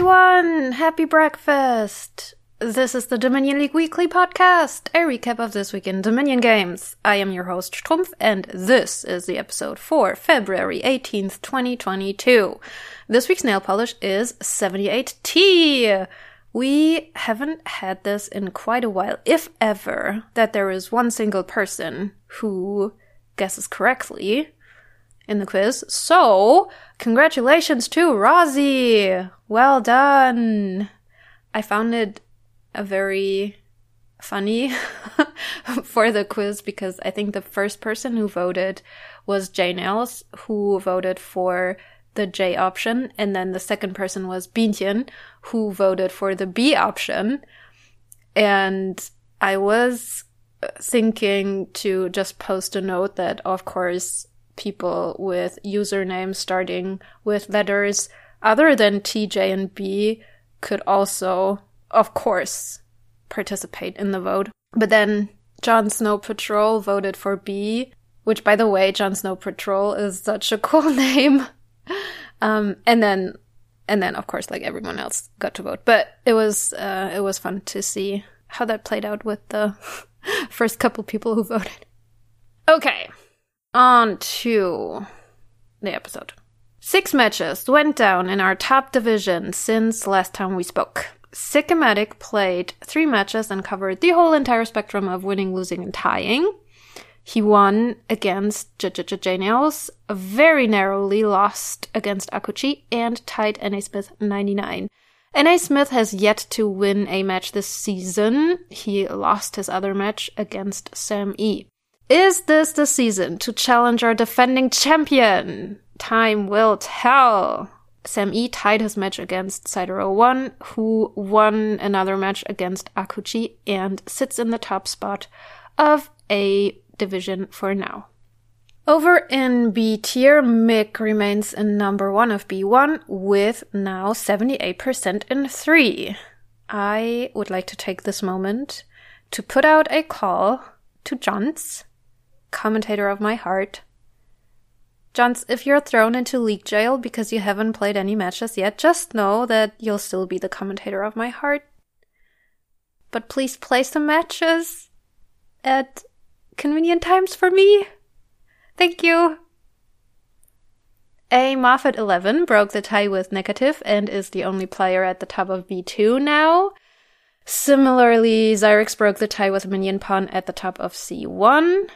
everyone! Happy breakfast! This is the Dominion League Weekly Podcast, a recap of this week in Dominion games. I am your host, Strumpf, and this is the episode for February 18th, 2022. This week's nail polish is 78T. We haven't had this in quite a while, if ever, that there is one single person who guesses correctly in the quiz. So, congratulations to Rosie! Well done! I found it a very funny for the quiz because I think the first person who voted was Jane Els, who voted for the J option, and then the second person was Bienchen, who voted for the B option. And I was thinking to just post a note that, of course, people with usernames starting with letters other than T, J, and B could also, of course, participate in the vote. But then Jon Snow Patrol voted for B, which, by the way, Jon Snow Patrol is such a cool name. um, and then, and then, of course, like everyone else got to vote. But it was, uh, it was fun to see how that played out with the first couple people who voted. Okay, on to the episode. Six matches went down in our top division since last time we spoke. Sickamatic played three matches and covered the whole entire spectrum of winning, losing, and tying. He won against Janails, very narrowly lost against Akuchi, and tied NA Smith 99. NA Smith has yet to win a match this season. He lost his other match against Sam E. Is this the season to challenge our defending champion? Time will tell. Sam E tied his match against Cider 01, who won another match against Akuchi and sits in the top spot of A division for now. Over in B tier, Mick remains in number one of B1 with now 78% in 3. I would like to take this moment to put out a call to Johns commentator of my heart. Johns, if you're thrown into league jail because you haven't played any matches yet, just know that you'll still be the commentator of my heart. But please play some matches at convenient times for me. Thank you. A Moffat 11 broke the tie with Negative and is the only player at the top of B2 now. Similarly, Zyrex broke the tie with Minion Pawn at the top of C1.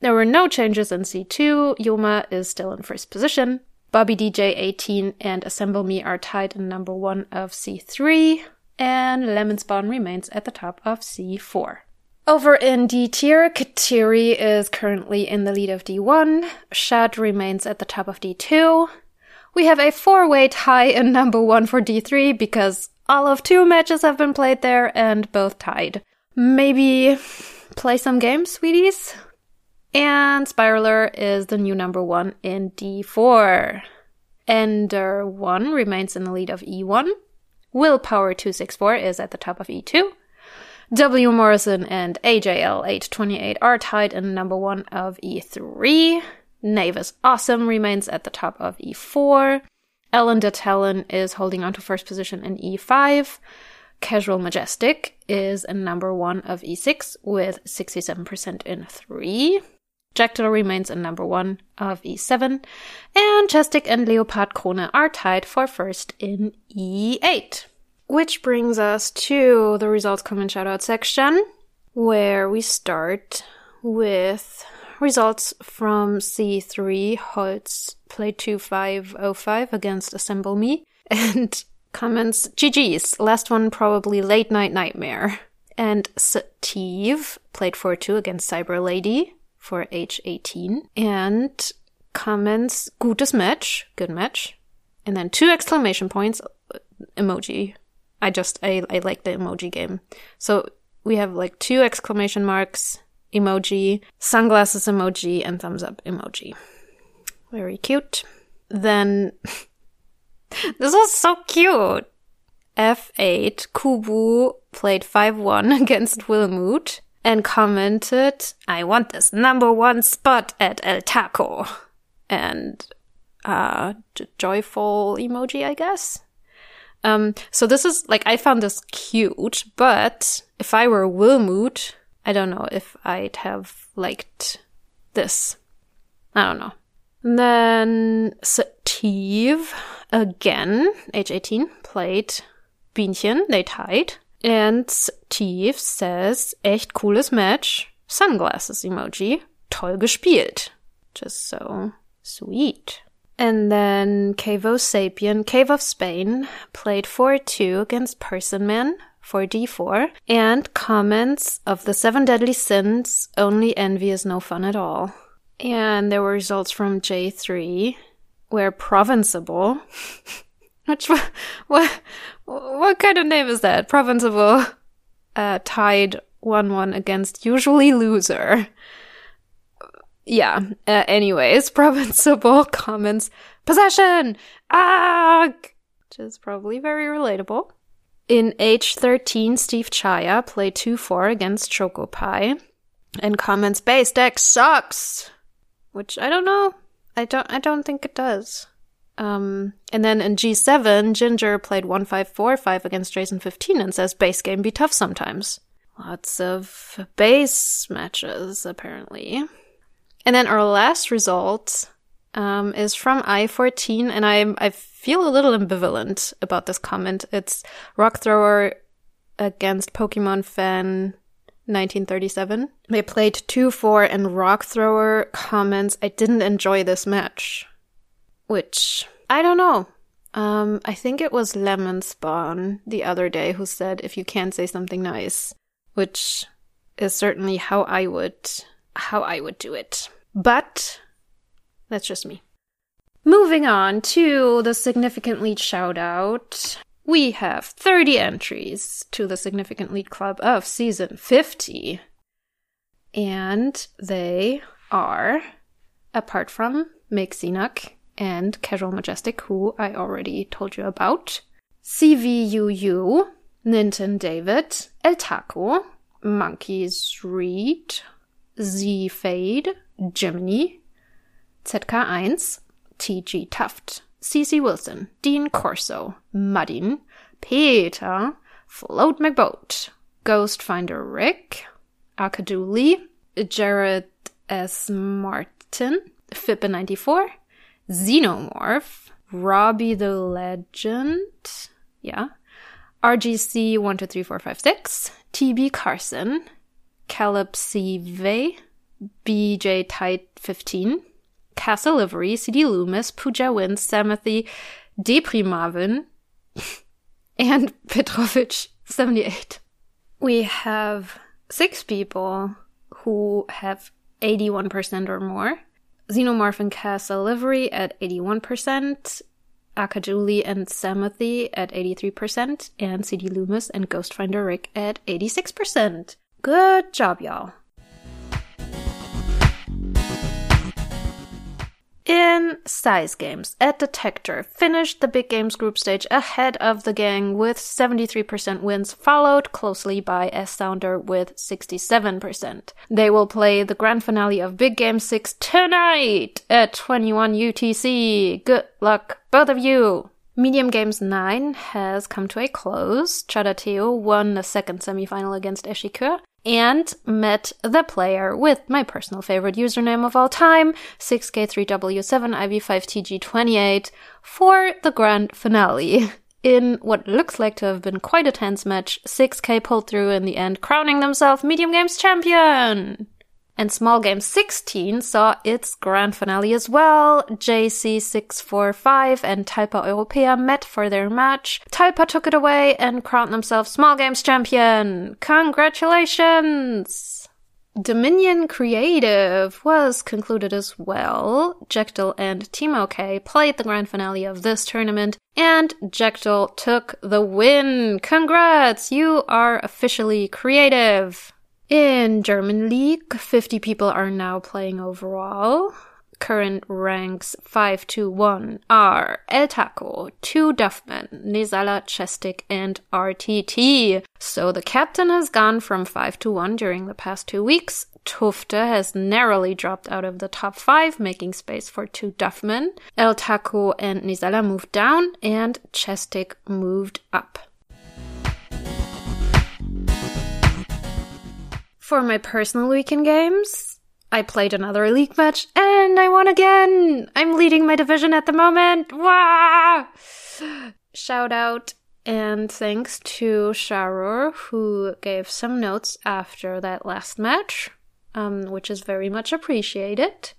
There were no changes in C2. Yoma is still in first position. Bobby DJ 18 and Assemble Me are tied in number one of C3. And Lemon Spawn remains at the top of C4. Over in D tier, Kateri is currently in the lead of D1. Shad remains at the top of D2. We have a four-way tie in number one for D3 because all of two matches have been played there and both tied. Maybe play some games, sweeties? And Spiraler is the new number one in D4. Ender 1 remains in the lead of E1. Willpower 264 is at the top of E2. W. Morrison and AJL 828 are tied in number one of E3. Navis Awesome remains at the top of E4. Ellen Talon is holding on to first position in E5. Casual Majestic is in number one of E6 with 67% in 3. Jactal remains in number one of E7, and Chestic and Leopard Krone are tied for first in E8. Which brings us to the results comment shoutout section, where we start with results from C3. Holtz played 2505 against Assemble Me, and comments GG's, last one probably Late Night Nightmare. And Steve played 4 2 against Cyber Lady for H18 and comments gutes Match, good match. And then two exclamation points uh, emoji. I just I, I like the emoji game. So we have like two exclamation marks emoji, sunglasses emoji, and thumbs up emoji. Very cute. Then this was so cute. F8 Kubu played 5-1 against Wilmoot and commented, I want this number one spot at El Taco. And, uh, joyful emoji, I guess. Um, so this is like I found this cute, but if I were Wilmut, I don't know if I'd have liked this. I don't know. And then Steve again, H18, played Bienchen. They tied. And Steve says, echt cooles Match. Sunglasses emoji. Toll gespielt. Just so sweet. And then Cavo Sapien, Cave of Spain, played 4-2 against Person Man for D4, and comments of the seven deadly sins, only envy is no fun at all. And there were results from J3, where Provinciable, which, what, what kind of name is that? Provinciable, uh, tied 1-1 against Usually Loser. Yeah, uh, anyways, Provinciable comments, Possession! Ah! Which is probably very relatable. In H13, Steve Chaya played 2-4 against Choco Pie and comments base deck sucks, which I don't know. I don't I don't think it does. Um, and then in G7, Ginger played 1-5-4-5 against Jason 15 and says base game be tough sometimes. Lots of base matches, apparently. And then our last result um, is from I14, and I I feel a little ambivalent about this comment. It's Rock Thrower against Pokemon Fan 1937. They played 2-4 and Rock Thrower comments, I didn't enjoy this match. Which, I don't know. Um, I think it was Lemon Spawn the other day who said if you can't say something nice, which is certainly how I would how I would do it. But that's just me. Moving on to the Significant Lead shout out. We have 30 entries to the Significant Lead Club of season 50. And they are, apart from Zinuk and Casual Majestic, who I already told you about, CVUU, Ninten David, El Taco, Monkeys Reed, Z Fade, Jiminy, ZK1, TG Tuft, CC Wilson, Dean Corso, Muddin, Peter, Float McBoat, Ghostfinder Rick, Akaduli, Jared S. Martin, Fippa94, Xenomorph, Robbie the Legend, yeah, RGC123456, TB Carson, Caleb C. V, BJ Tide 15, Castle Livery, CD Loomis, Pooja Wins, Samathy, Deprimavin, and Petrovich 78. We have six people who have 81% or more. Xenomorph and Castle Livery at 81%, Akajuli and Samathy at 83%, and CD Loomis and Ghostfinder Rick at 86%. Good job, y'all. In size games, Ed Detector finished the big games group stage ahead of the gang with 73% wins, followed closely by S Sounder with 67%. They will play the grand finale of Big Game 6 tonight at 21 UTC. Good luck, both of you! Medium Games 9 has come to a close. Chadateo won the second semifinal against Eshikur, and met the player with my personal favorite username of all time, 6K3W7IV5TG28, for the grand finale. In what looks like to have been quite a tense match, 6K pulled through in the end, crowning themselves Medium Games champion! And Small Game 16 saw its grand finale as well. JC645 and Talpa Europea met for their match. Talpa took it away and crowned themselves Small Games champion. Congratulations! Dominion Creative was concluded as well. Jekyll and Timo K played the grand finale of this tournament, and Jekyll took the win. Congrats! You are officially creative. In German League, 50 people are now playing overall. current ranks 5 to 1 are El Taco, 2 Duffman, Nizala, Chestic, and RTT. So the captain has gone from 5 to 1 during the past two weeks. Tufte has narrowly dropped out of the top 5, making space for 2 Duffman. El Taco and Nizala moved down, and Chestic moved up. For my personal weekend games, I played another league match and I won again! I'm leading my division at the moment! Wow! Shout out and thanks to Sharur who gave some notes after that last match, um, which is very much appreciated.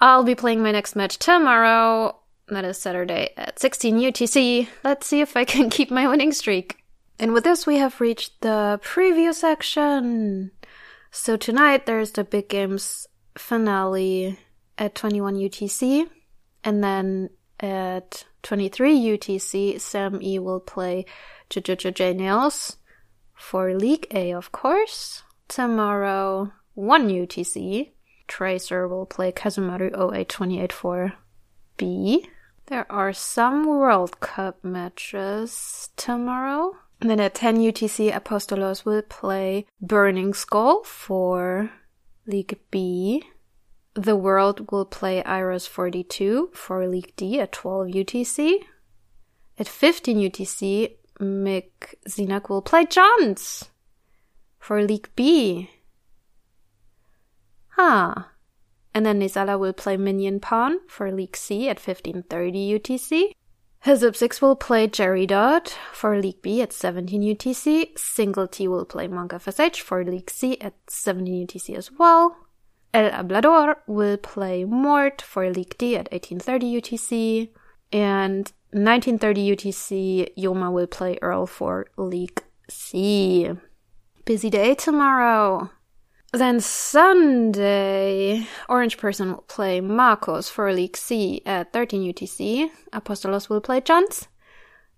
I'll be playing my next match tomorrow. That is Saturday at 16 UTC. Let's see if I can keep my winning streak. And with this, we have reached the preview section. So tonight there's the big games finale at 21 UTC, and then at 23 UTC, Sam E will play JJJ Nails for League A, of course. Tomorrow, 1 UTC, Tracer will play Kazumaru 0828 for B. There are some World Cup matches tomorrow. Then at 10 UTC, Apostolos will play Burning Skull for League B. The World will play Iris 42 for League D at 12 UTC. At 15 UTC, Mick Zinak will play Johns for League B. Huh. And then Nizala will play Minion Pawn for League C at 1530 UTC. Hizip 6 will play Jerry Dodd for League B at 17 UTC. Single T will play Monk FSH for League C at 17 UTC as well. El Hablador will play Mort for League D at 1830 UTC. And 1930 UTC, Yoma will play Earl for League C. Busy day tomorrow. Then Sunday, Orange Person will play Marcos for League C at 13 UTC. Apostolos will play Johns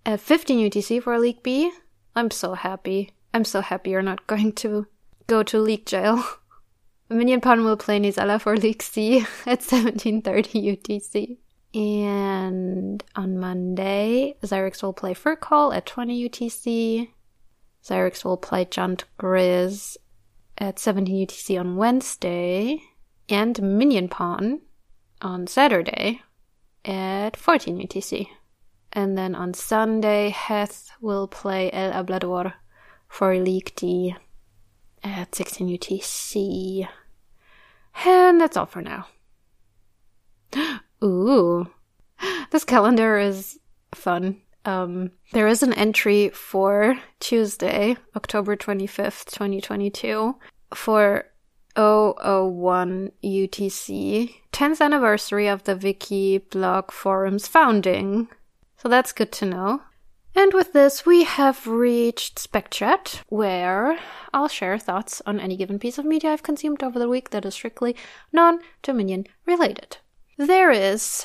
at 15 UTC for League B. I'm so happy. I'm so happy you're not going to go to League Jail. Minion Pawn will play Nizala for League C at 1730 UTC. And on Monday, Zyrex will play Furcall at 20 UTC. Zyrex will play Junt Grizz at 17 UTC on Wednesday and Minion Pawn on Saturday at 14 UTC. And then on Sunday, Heth will play El Hablador for League D at 16 UTC. And that's all for now. Ooh. This calendar is fun. Um, there is an entry for Tuesday, October 25th, 2022, for 001 UTC, 10th anniversary of the Wiki blog forum's founding. So that's good to know. And with this, we have reached SpecChat, where I'll share thoughts on any given piece of media I've consumed over the week that is strictly non Dominion related. There is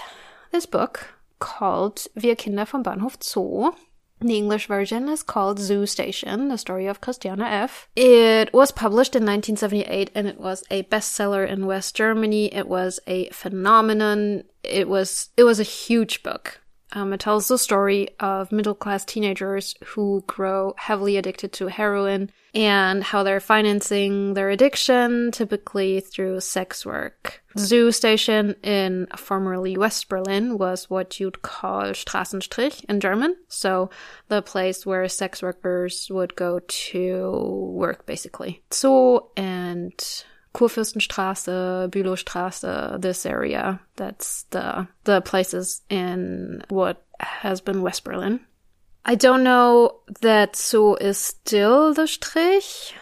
this book called Wir Kinder vom Bahnhof Zoo. The English version is called Zoo Station, the story of Christiane F. It was published in 1978 and it was a bestseller in West Germany. It was a phenomenon. It was, it was a huge book. Um, it tells the story of middle class teenagers who grow heavily addicted to heroin and how they're financing their addiction, typically through sex work. Zoo Station in formerly West Berlin was what you'd call Straßenstrich in German. So the place where sex workers would go to work, basically. Zoo and Kurfürstenstraße, Bülowstraße, this area. That's the the places in what has been West Berlin. I don't know that so is still the Strich,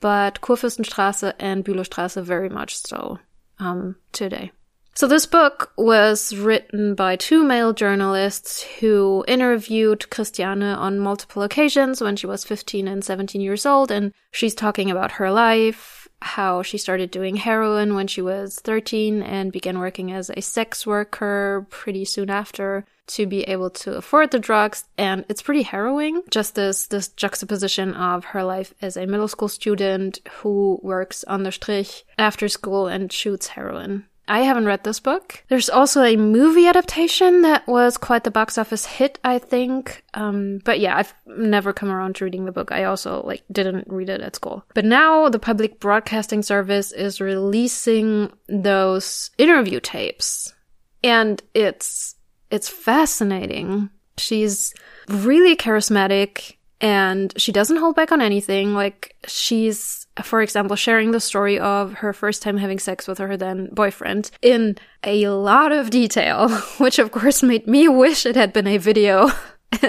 but Kurfürstenstraße and Bülowstraße very much so um, today. So this book was written by two male journalists who interviewed Christiane on multiple occasions when she was 15 and 17 years old, and she's talking about her life, how she started doing heroin when she was 13 and began working as a sex worker pretty soon after to be able to afford the drugs. And it's pretty harrowing just this this juxtaposition of her life as a middle school student who works on the strich after school and shoots heroin I haven't read this book. There's also a movie adaptation that was quite the box office hit, I think. Um, but yeah, I've never come around to reading the book. I also like didn't read it at school. But now the public broadcasting service is releasing those interview tapes. And it's it's fascinating. She's really charismatic and she doesn't hold back on anything. Like she's, for example, sharing the story of her first time having sex with her then boyfriend in a lot of detail, which of course made me wish it had been a video.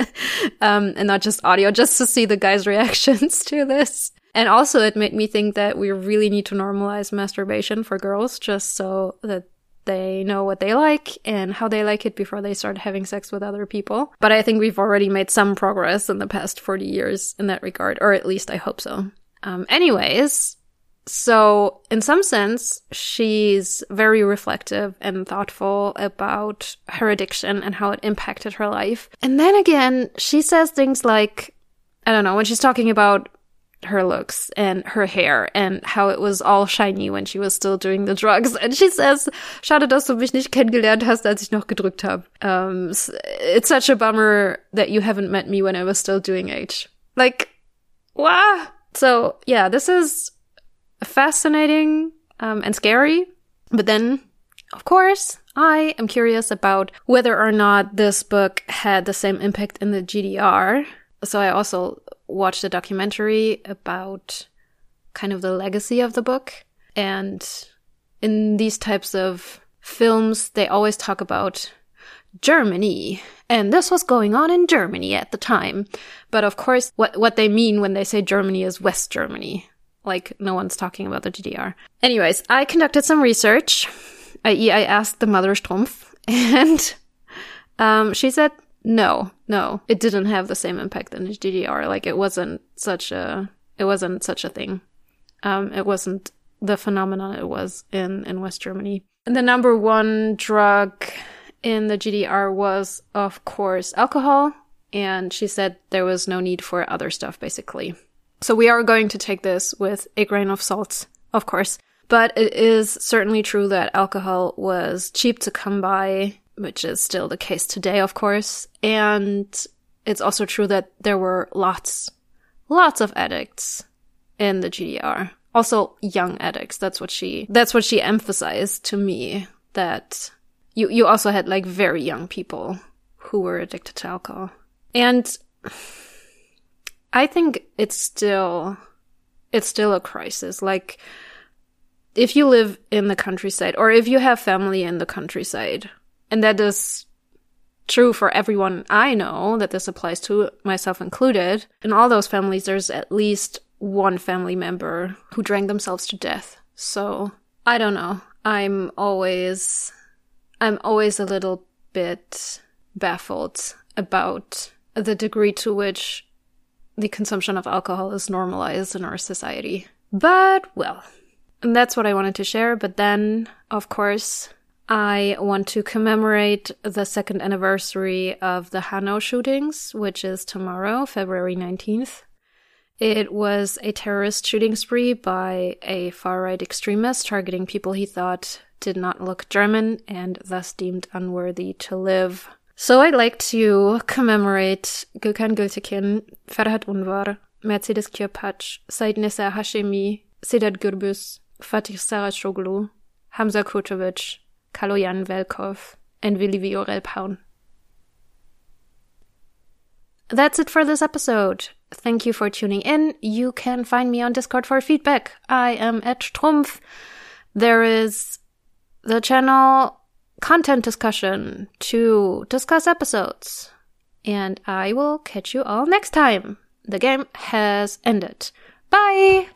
um, and not just audio, just to see the guy's reactions to this. And also, it made me think that we really need to normalize masturbation for girls just so that they know what they like and how they like it before they start having sex with other people. But I think we've already made some progress in the past 40 years in that regard, or at least I hope so. Um, anyways, so in some sense, she's very reflective and thoughtful about her addiction and how it impacted her life. And then again, she says things like, I don't know, when she's talking about her looks and her hair and how it was all shiny when she was still doing the drugs. And she says, schade, dass du mich nicht kennengelernt hast, als ich noch gedrückt habe. Um, it's such a bummer that you haven't met me when I was still doing H. Like, wow. So yeah, this is fascinating um, and scary. But then, of course, I am curious about whether or not this book had the same impact in the GDR. So I also watched a documentary about kind of the legacy of the book. And in these types of films, they always talk about Germany. And this was going on in Germany at the time. But of course, what, what they mean when they say Germany is West Germany. Like, no one's talking about the GDR. Anyways, I conducted some research, i.e., I asked the Mother Strumpf, and um, she said no, no, it didn't have the same impact in the GDR. Like it wasn't such a, it wasn't such a thing. Um, it wasn't the phenomenon it was in in West Germany. And the number one drug in the GDR was, of course, alcohol. And she said there was no need for other stuff, basically. So we are going to take this with a grain of salt, of course. But it is certainly true that alcohol was cheap to come by which is still the case today, of course. And it's also true that there were lots, lots of addicts in the GDR. Also young addicts. That's what she, that's what she emphasized to me that you, you also had like very young people who were addicted to alcohol. And I think it's still, it's still a crisis. Like, if you live in the countryside or if you have family in the countryside and that is true for everyone I know, that this applies to, myself included. In all those families, there's at least one family member who drank themselves to death. So, I don't know. I'm always, I'm always a little bit baffled about the degree to which the consumption of alcohol is normalized in our society. But, well, that's what I wanted to share. But then, of course, I want to commemorate the second anniversary of the Hanau shootings, which is tomorrow, February 19th. It was a terrorist shooting spree by a far right extremist targeting people he thought did not look German and thus deemed unworthy to live. So I'd like to commemorate Gökhan Gültekin, Ferhat Unvar, Mercedes Kierpacz, Said Nesar Hashemi, Sedat Gürbüz, Fatih Saracoglu, Hamza Kurtovic, Kaloyan Velkov, and Vili Viorel Păun. That's it for this episode. Thank you for tuning in. You can find me on Discord for feedback. I am at Strumpf. There is the channel content discussion to discuss episodes. And I will catch you all next time. The game has ended. Bye!